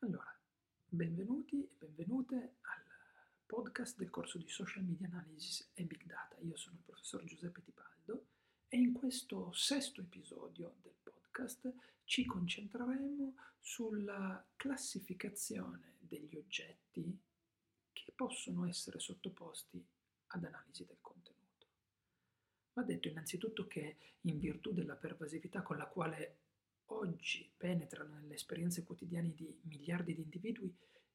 Allora, benvenuti e benvenute al podcast del corso di Social Media Analysis e Big Data. Io sono il professor Giuseppe Tipaldo e in questo sesto episodio del podcast ci concentreremo sulla classificazione degli oggetti che possono essere sottoposti ad analisi del contenuto. Va detto innanzitutto che in virtù della pervasività con la quale oggi penetrano nelle esperienze quotidiane di miliardi di individui,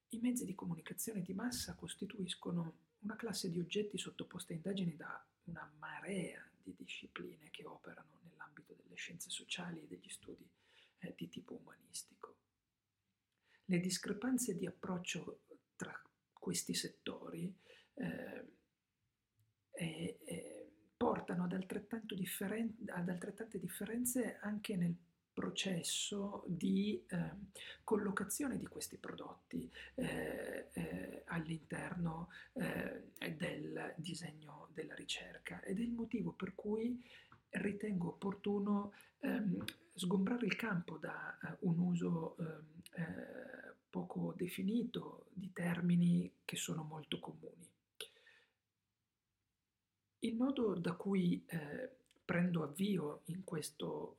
i mezzi di comunicazione di massa costituiscono una classe di oggetti sottoposti a indagini da una marea di discipline che operano nell'ambito delle scienze sociali e degli studi eh, di tipo umanistico. Le discrepanze di approccio tra questi settori eh, eh, portano ad, differen- ad altrettante differenze anche nel processo di eh, collocazione di questi prodotti eh, eh, all'interno eh, del disegno della ricerca ed è il motivo per cui ritengo opportuno ehm, sgombrare il campo da uh, un uso ehm, eh, poco definito di termini che sono molto comuni. Il nodo da cui prendo avvio in questo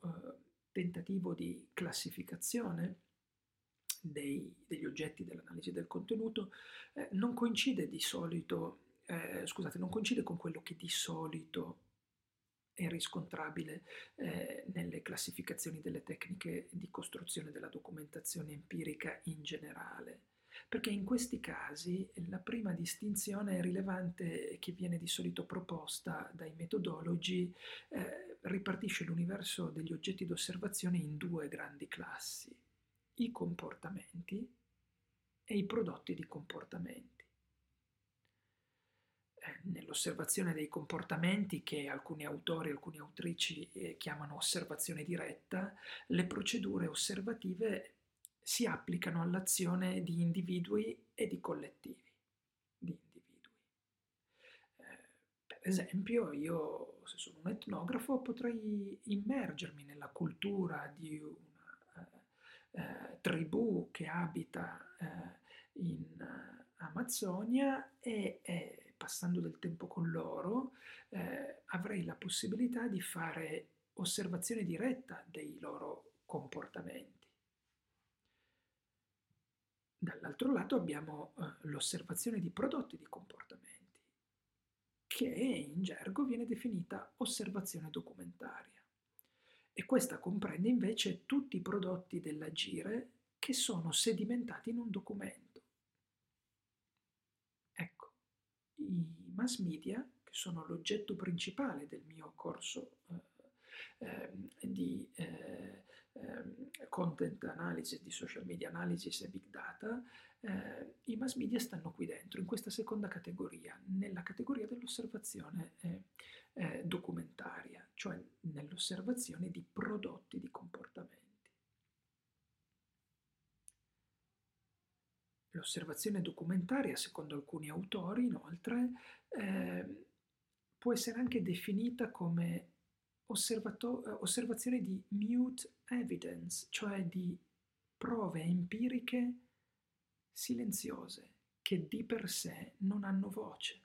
tentativo di classificazione dei, degli oggetti dell'analisi del contenuto eh, non coincide di solito, eh, scusate, non coincide con quello che di solito è riscontrabile eh, nelle classificazioni delle tecniche di costruzione della documentazione empirica in generale. Perché in questi casi la prima distinzione rilevante che viene di solito proposta dai metodologi eh, ripartisce l'universo degli oggetti d'osservazione in due grandi classi, i comportamenti e i prodotti di comportamenti. Eh, nell'osservazione dei comportamenti, che alcuni autori e alcune autrici eh, chiamano osservazione diretta, le procedure osservative si applicano all'azione di individui e di collettivi. Di individui. Eh, per esempio, io se sono un etnografo potrei immergermi nella cultura di una eh, eh tribù che abita eh, in eh, Amazzonia e passando del tempo con loro avrei la possibilità di fare osservazione diretta dei loro comportamenti. Dall'altro lato abbiamo eh, l'osservazione di prodotti di comportamenti, che in gergo viene definita osservazione documentaria. E questa comprende invece tutti i prodotti dell'agire che sono sedimentati in un documento. Ecco, i mass media, che sono l'oggetto principale del mio corso eh, eh, di eh, Ehm, content analysis, di social media analysis e big data, eh, i mass media stanno qui dentro, in questa seconda categoria, nella categoria dell'osservazione eh, eh, documentaria, cioè nell'osservazione di prodotti di comportamenti. L'osservazione documentaria, secondo alcuni autori, inoltre, ehm, può essere anche definita come osservazione di mute evidence, cioè di prove empiriche silenziose che di per sé non hanno voce,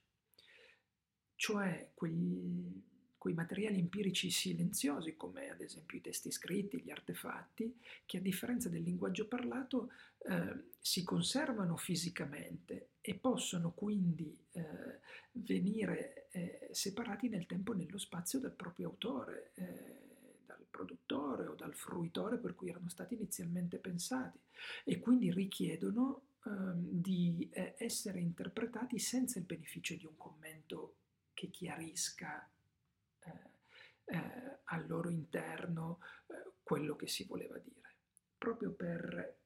cioè quegli, quei materiali empirici silenziosi come ad esempio i testi scritti, gli artefatti, che a differenza del linguaggio parlato eh, si conservano fisicamente e possono quindi eh, venire eh, separati nel tempo e nello spazio dal proprio autore eh, dal produttore o dal fruitore per cui erano stati inizialmente pensati e quindi richiedono ehm, di eh, essere interpretati senza il beneficio di un commento che chiarisca eh, eh, al loro interno eh, quello che si voleva dire, proprio per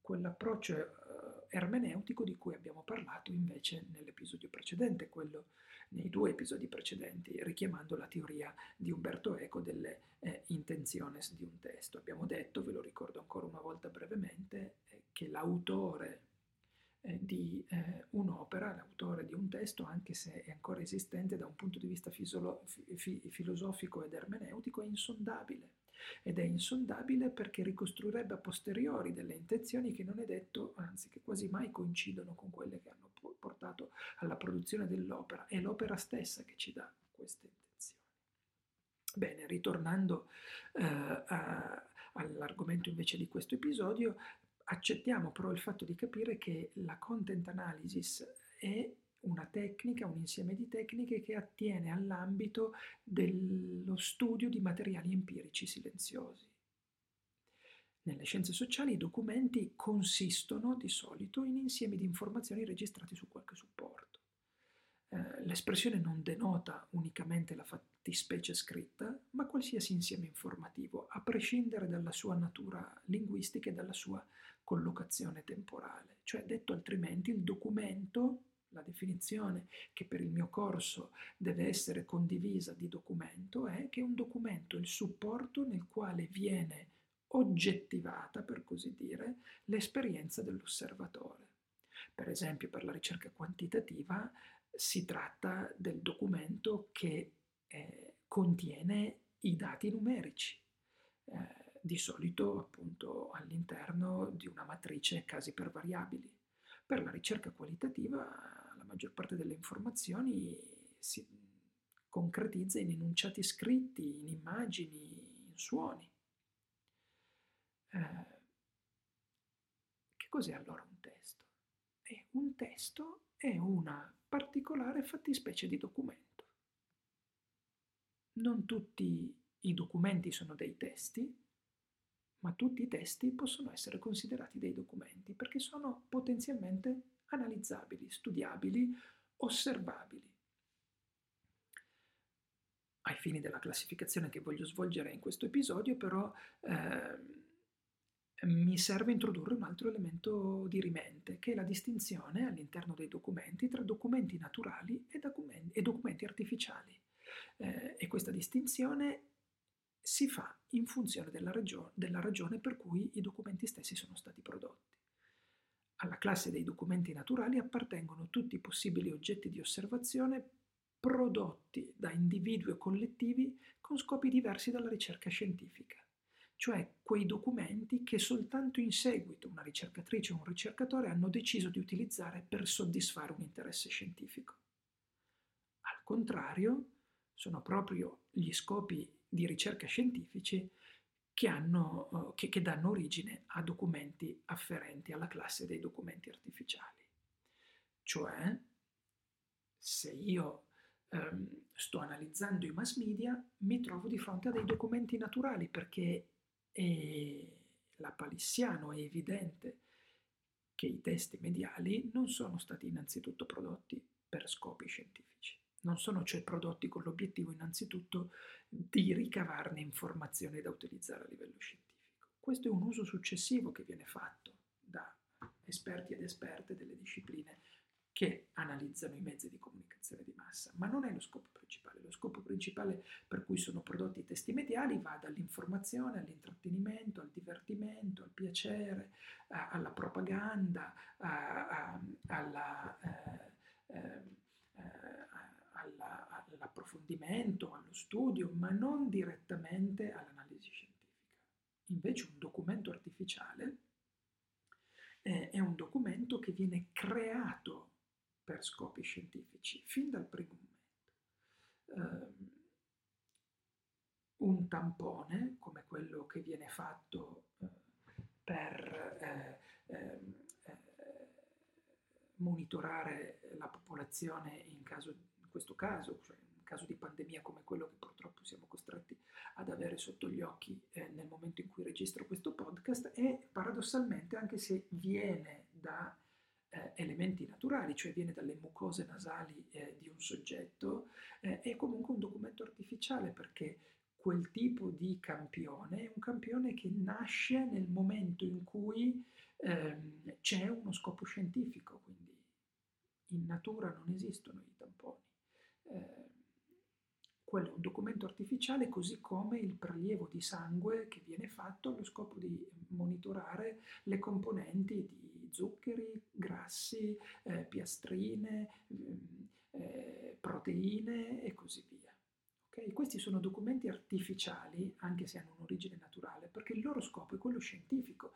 quell'approccio eh, ermeneutico di cui abbiamo parlato invece nell'episodio precedente, quello nei due episodi precedenti, richiamando la teoria di Umberto Eco delle eh, intenciones di un testo. Abbiamo detto, ve lo ricordo ancora una volta brevemente, che l'autore eh, di eh, un'opera, l'autore di un testo, anche se è ancora esistente da un punto di vista fisolo- fi- filosofico ed ermeneutico, è insondabile ed è insondabile perché ricostruirebbe a posteriori delle intenzioni che non è detto, anzi che quasi mai coincidono con quelle che hanno portato alla produzione dell'opera. È l'opera stessa che ci dà queste intenzioni. Bene, ritornando eh, a, all'argomento invece di questo episodio, accettiamo però il fatto di capire che la content analysis è una tecnica, un insieme di tecniche che attiene all'ambito dello studio di materiali empirici silenziosi. Nelle scienze sociali i documenti consistono di solito in insiemi di informazioni registrate su qualche supporto. Eh, l'espressione non denota unicamente la fattispecie scritta, ma qualsiasi insieme informativo, a prescindere dalla sua natura linguistica e dalla sua collocazione temporale. Cioè, detto altrimenti, il documento la definizione che per il mio corso deve essere condivisa di documento è che un documento è il supporto nel quale viene oggettivata, per così dire, l'esperienza dell'osservatore. Per esempio, per la ricerca quantitativa si tratta del documento che eh, contiene i dati numerici, eh, di solito appunto all'interno di una matrice casi per variabili. Per la ricerca qualitativa maggior parte delle informazioni si concretizza in enunciati scritti, in immagini, in suoni. Eh, che cos'è allora un testo? Eh, un testo è una particolare fattispecie di documento. Non tutti i documenti sono dei testi, ma tutti i testi possono essere considerati dei documenti perché sono potenzialmente analizzabili, studiabili, osservabili. Ai fini della classificazione che voglio svolgere in questo episodio, però, eh, mi serve introdurre un altro elemento di rimente, che è la distinzione all'interno dei documenti tra documenti naturali e documenti, e documenti artificiali. Eh, e questa distinzione si fa in funzione della, ragione, della ragione per cui i documenti stessi sono stati prodotti. Alla classe dei documenti naturali appartengono tutti i possibili oggetti di osservazione prodotti da individui o collettivi con scopi diversi dalla ricerca scientifica, cioè quei documenti che soltanto in seguito una ricercatrice o un ricercatore hanno deciso di utilizzare per soddisfare un interesse scientifico. Al contrario, sono proprio gli scopi di ricerca scientifici che, hanno, eh, che, che danno origine a documenti afferenti alla classe dei documenti artificiali. Cioè, se io ehm, sto analizzando i mass media, mi trovo di fronte a dei documenti naturali perché è lapalissiano, è evidente che i testi mediali non sono stati innanzitutto prodotti per scopi scientifici. Non sono cioè prodotti con l'obiettivo innanzitutto di ricavarne informazioni da utilizzare a livello scientifico. Questo è un uso successivo che viene fatto da esperti ed esperte delle discipline che analizzano i mezzi di comunicazione di massa, ma non è lo scopo principale. Lo scopo principale per cui sono prodotti i testi mediali va dall'informazione all'intrattenimento, al divertimento, al piacere, alla propaganda, alla... Eh, eh, alla, all'approfondimento, allo studio, ma non direttamente all'analisi scientifica. Invece un documento artificiale eh, è un documento che viene creato per scopi scientifici fin dal primo momento. Eh, un tampone, come quello che viene fatto eh, per eh, ehm, eh, monitorare la popolazione in caso di questo caso, cioè caso di pandemia come quello che purtroppo siamo costretti ad avere sotto gli occhi eh, nel momento in cui registro questo podcast, e paradossalmente, anche se viene da eh, elementi naturali, cioè viene dalle mucose nasali eh, di un soggetto, eh, è comunque un documento artificiale perché quel tipo di campione è un campione che nasce nel momento in cui ehm, c'è uno scopo scientifico, quindi in natura non esistono i tamponi. Eh, quello è un documento artificiale così come il prelievo di sangue che viene fatto allo scopo di monitorare le componenti di zuccheri, grassi, eh, piastrine, mm, eh, proteine e così via. Okay? Questi sono documenti artificiali, anche se hanno un'origine naturale, perché il loro scopo è quello scientifico,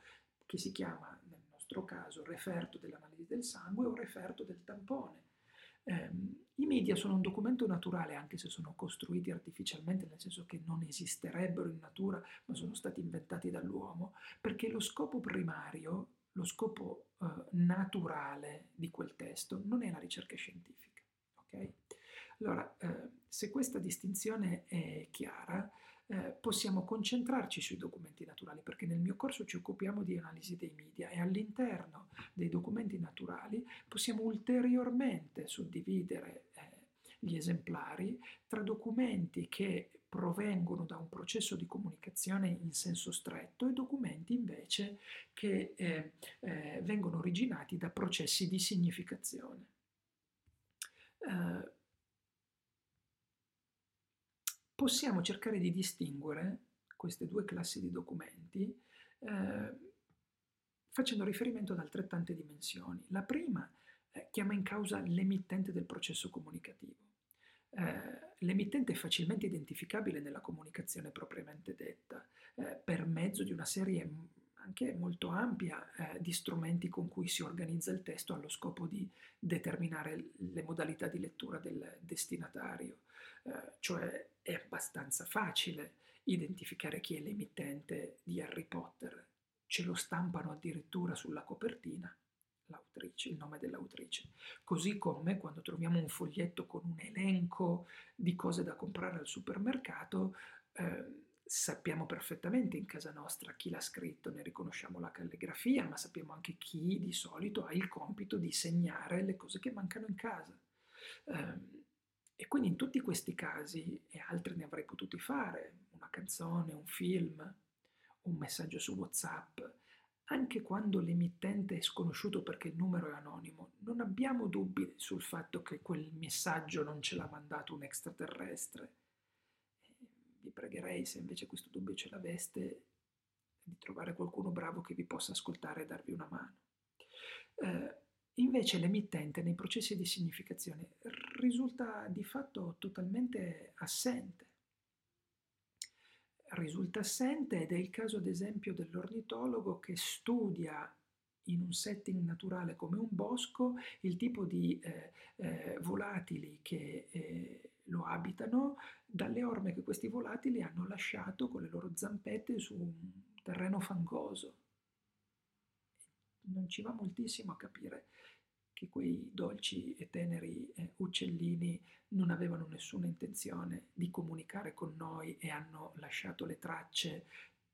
che si chiama nel nostro caso referto dell'analisi del sangue o referto del tampone. Eh, I media sono un documento naturale anche se sono costruiti artificialmente, nel senso che non esisterebbero in natura, ma sono stati inventati dall'uomo, perché lo scopo primario, lo scopo eh, naturale di quel testo non è la ricerca scientifica. Okay? Allora, eh, se questa distinzione è chiara, eh, possiamo concentrarci sui documenti naturali, perché nel mio corso ci occupiamo di analisi dei media e all'interno dei documenti naturali possiamo ulteriormente suddividere eh, gli esemplari tra documenti che provengono da un processo di comunicazione in senso stretto e documenti invece che eh, eh, vengono originati da processi di significazione. Uh, possiamo cercare di distinguere queste due classi di documenti eh, facendo riferimento ad altrettante dimensioni. La prima eh, chiama in causa l'emittente del processo comunicativo. Eh, l'emittente è facilmente identificabile nella comunicazione propriamente detta eh, per mezzo di una serie anche molto ampia eh, di strumenti con cui si organizza il testo allo scopo di determinare le modalità di lettura del destinatario. Eh, cioè è abbastanza facile identificare chi è l'emittente di Harry Potter, ce lo stampano addirittura sulla copertina l'autrice, il nome dell'autrice. Così come quando troviamo un foglietto con un elenco di cose da comprare al supermercato, eh, sappiamo perfettamente in casa nostra chi l'ha scritto, ne riconosciamo la calligrafia, ma sappiamo anche chi di solito ha il compito di segnare le cose che mancano in casa. Eh, e quindi in tutti questi casi, e altri ne avrei potuti fare, una canzone, un film, un messaggio su WhatsApp, anche quando l'emittente è sconosciuto perché il numero è anonimo, non abbiamo dubbi sul fatto che quel messaggio non ce l'ha mandato un extraterrestre. Vi pregherei, se invece questo dubbio ce l'aveste, di trovare qualcuno bravo che vi possa ascoltare e darvi una mano. Eh, Invece l'emittente nei processi di significazione risulta di fatto totalmente assente. Risulta assente ed è il caso ad esempio dell'ornitologo che studia in un setting naturale come un bosco il tipo di eh, eh, volatili che eh, lo abitano dalle orme che questi volatili hanno lasciato con le loro zampette su un terreno fangoso. Non ci va moltissimo a capire che quei dolci e teneri eh, uccellini non avevano nessuna intenzione di comunicare con noi e hanno lasciato le tracce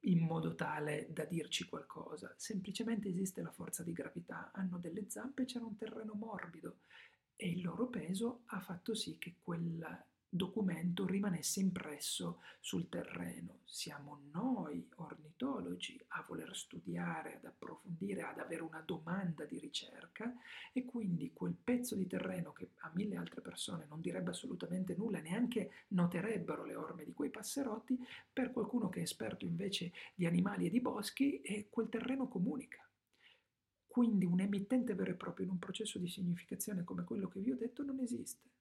in modo tale da dirci qualcosa. Semplicemente esiste la forza di gravità, hanno delle zampe c'era un terreno morbido e il loro peso ha fatto sì che quel documento rimanesse impresso sul terreno. Siamo noi, ornitologi, a voler studiare, ad approfondire, ad avere una domanda di ricerca e quindi quel pezzo di terreno che a mille altre persone non direbbe assolutamente nulla, neanche noterebbero le orme di quei passerotti, per qualcuno che è esperto invece di animali e di boschi, e quel terreno comunica. Quindi un emittente vero e proprio in un processo di significazione come quello che vi ho detto non esiste.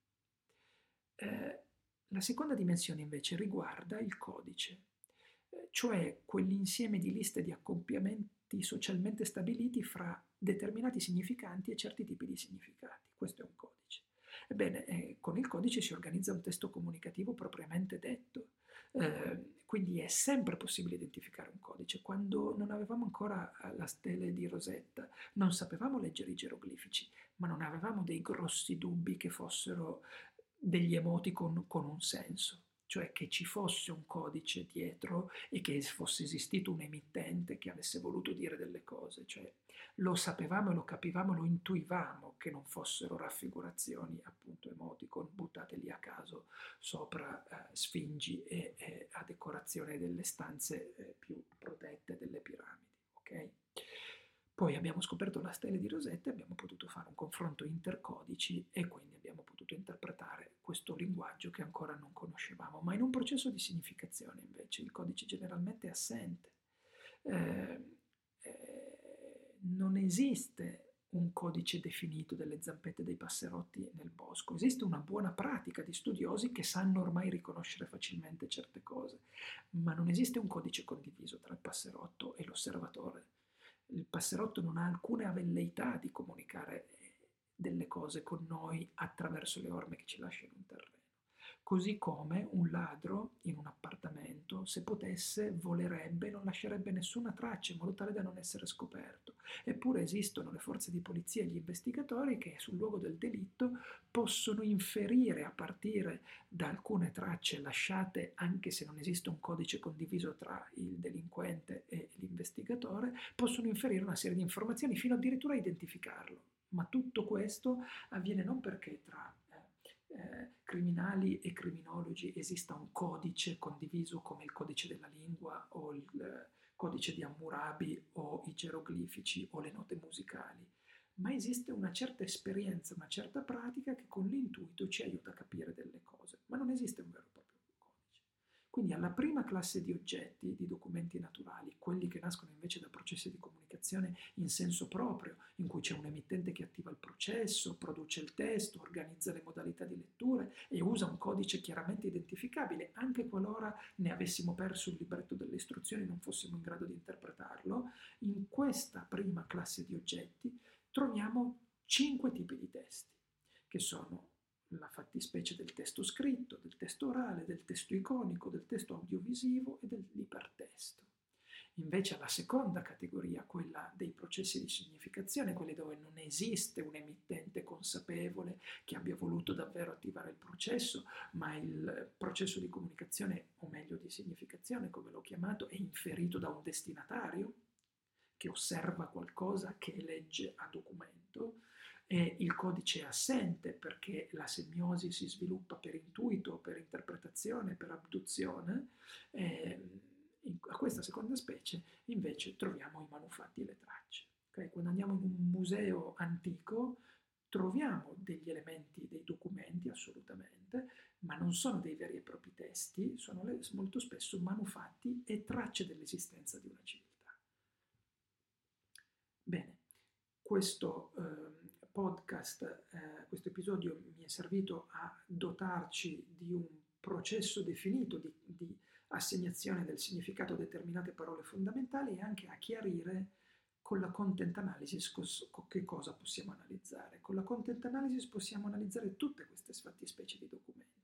Eh, la seconda dimensione invece riguarda il codice, eh, cioè quell'insieme di liste di accoppiamenti socialmente stabiliti fra determinati significanti e certi tipi di significati. Questo è un codice. Ebbene, eh, con il codice si organizza un testo comunicativo propriamente detto, eh, quindi è sempre possibile identificare un codice. Quando non avevamo ancora eh, la stele di Rosetta, non sapevamo leggere i geroglifici, ma non avevamo dei grossi dubbi che fossero degli emoticon con un senso, cioè che ci fosse un codice dietro e che fosse esistito un emittente che avesse voluto dire delle cose, cioè lo sapevamo e lo capivamo, lo intuivamo che non fossero raffigurazioni, appunto emoticon buttate lì a caso sopra eh, sfingi e, e, a decorazione delle stanze eh, più protette delle piramidi, ok? Poi abbiamo scoperto la stella di Rosetta abbiamo potuto fare un confronto intercodici e quindi abbiamo potuto interpretare questo linguaggio che ancora non conoscevamo. Ma in un processo di significazione invece il codice generalmente è assente. Eh, eh, non esiste un codice definito delle zampette dei passerotti nel bosco, esiste una buona pratica di studiosi che sanno ormai riconoscere facilmente certe cose, ma non esiste un codice condiviso tra il passerotto e l'osservatore. Il passerotto non ha alcuna velleità di comunicare delle cose con noi attraverso le orme che ci lasciano un terreno. Così come un ladro in un appartamento, se potesse, volerebbe non lascerebbe nessuna traccia in modo tale da non essere scoperto. Eppure esistono le forze di polizia e gli investigatori che sul luogo del delitto possono inferire a partire da alcune tracce lasciate, anche se non esiste un codice condiviso tra il delinquente e l'investigatore, possono inferire una serie di informazioni fino addirittura a identificarlo. Ma tutto questo avviene non perché tra eh, criminali e criminologi esista un codice condiviso come il codice della lingua o il eh, codice di Hammurabi o i geroglifici o le note musicali, ma esiste una certa esperienza, una certa pratica che con l'intuito ci aiuta a capire delle cose, ma non esiste un vero quindi alla prima classe di oggetti, di documenti naturali, quelli che nascono invece da processi di comunicazione in senso proprio, in cui c'è un emittente che attiva il processo, produce il testo, organizza le modalità di lettura e usa un codice chiaramente identificabile, anche qualora ne avessimo perso il libretto delle istruzioni e non fossimo in grado di interpretarlo, in questa prima classe di oggetti troviamo cinque tipi di testi, che sono la fattispecie del testo scritto, del testo orale, del testo iconico, del testo audiovisivo e dell'ipertesto. Invece la seconda categoria, quella dei processi di significazione, quelli dove non esiste un emittente consapevole che abbia voluto davvero attivare il processo, ma il processo di comunicazione, o meglio di significazione, come l'ho chiamato, è inferito da un destinatario che osserva qualcosa, che legge a documento, e il codice è assente perché la semiosi si sviluppa per intuito, per interpretazione, per abduzione. Eh, in, a questa seconda specie invece troviamo i manufatti e le tracce. Okay? Quando andiamo in un museo antico troviamo degli elementi, dei documenti assolutamente, ma non sono dei veri e propri testi, sono le, molto spesso manufatti e tracce dell'esistenza di una civiltà. Bene, questo... Eh, podcast, eh, questo episodio mi è servito a dotarci di un processo definito di, di assegnazione del significato a determinate parole fondamentali e anche a chiarire con la content analysis che cosa possiamo analizzare. Con la content analysis possiamo analizzare tutte queste fattispecie di documenti,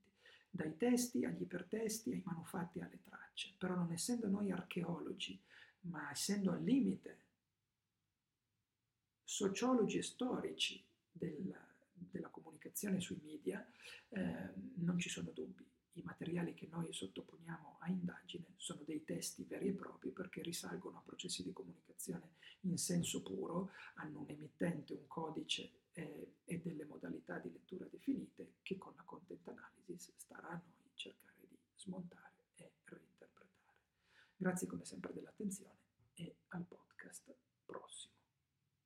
dai testi agli ipertesti, ai manufatti alle tracce. Però non essendo noi archeologi, ma essendo al limite sociologi e storici della, della comunicazione sui media, eh, non ci sono dubbi. I materiali che noi sottoponiamo a indagine sono dei testi veri e propri perché risalgono a processi di comunicazione in senso puro, hanno un emittente, un codice eh, e delle modalità di lettura definite che con la content analysis starà a noi cercare di smontare e reinterpretare. Grazie come sempre dell'attenzione e al podcast prossimo.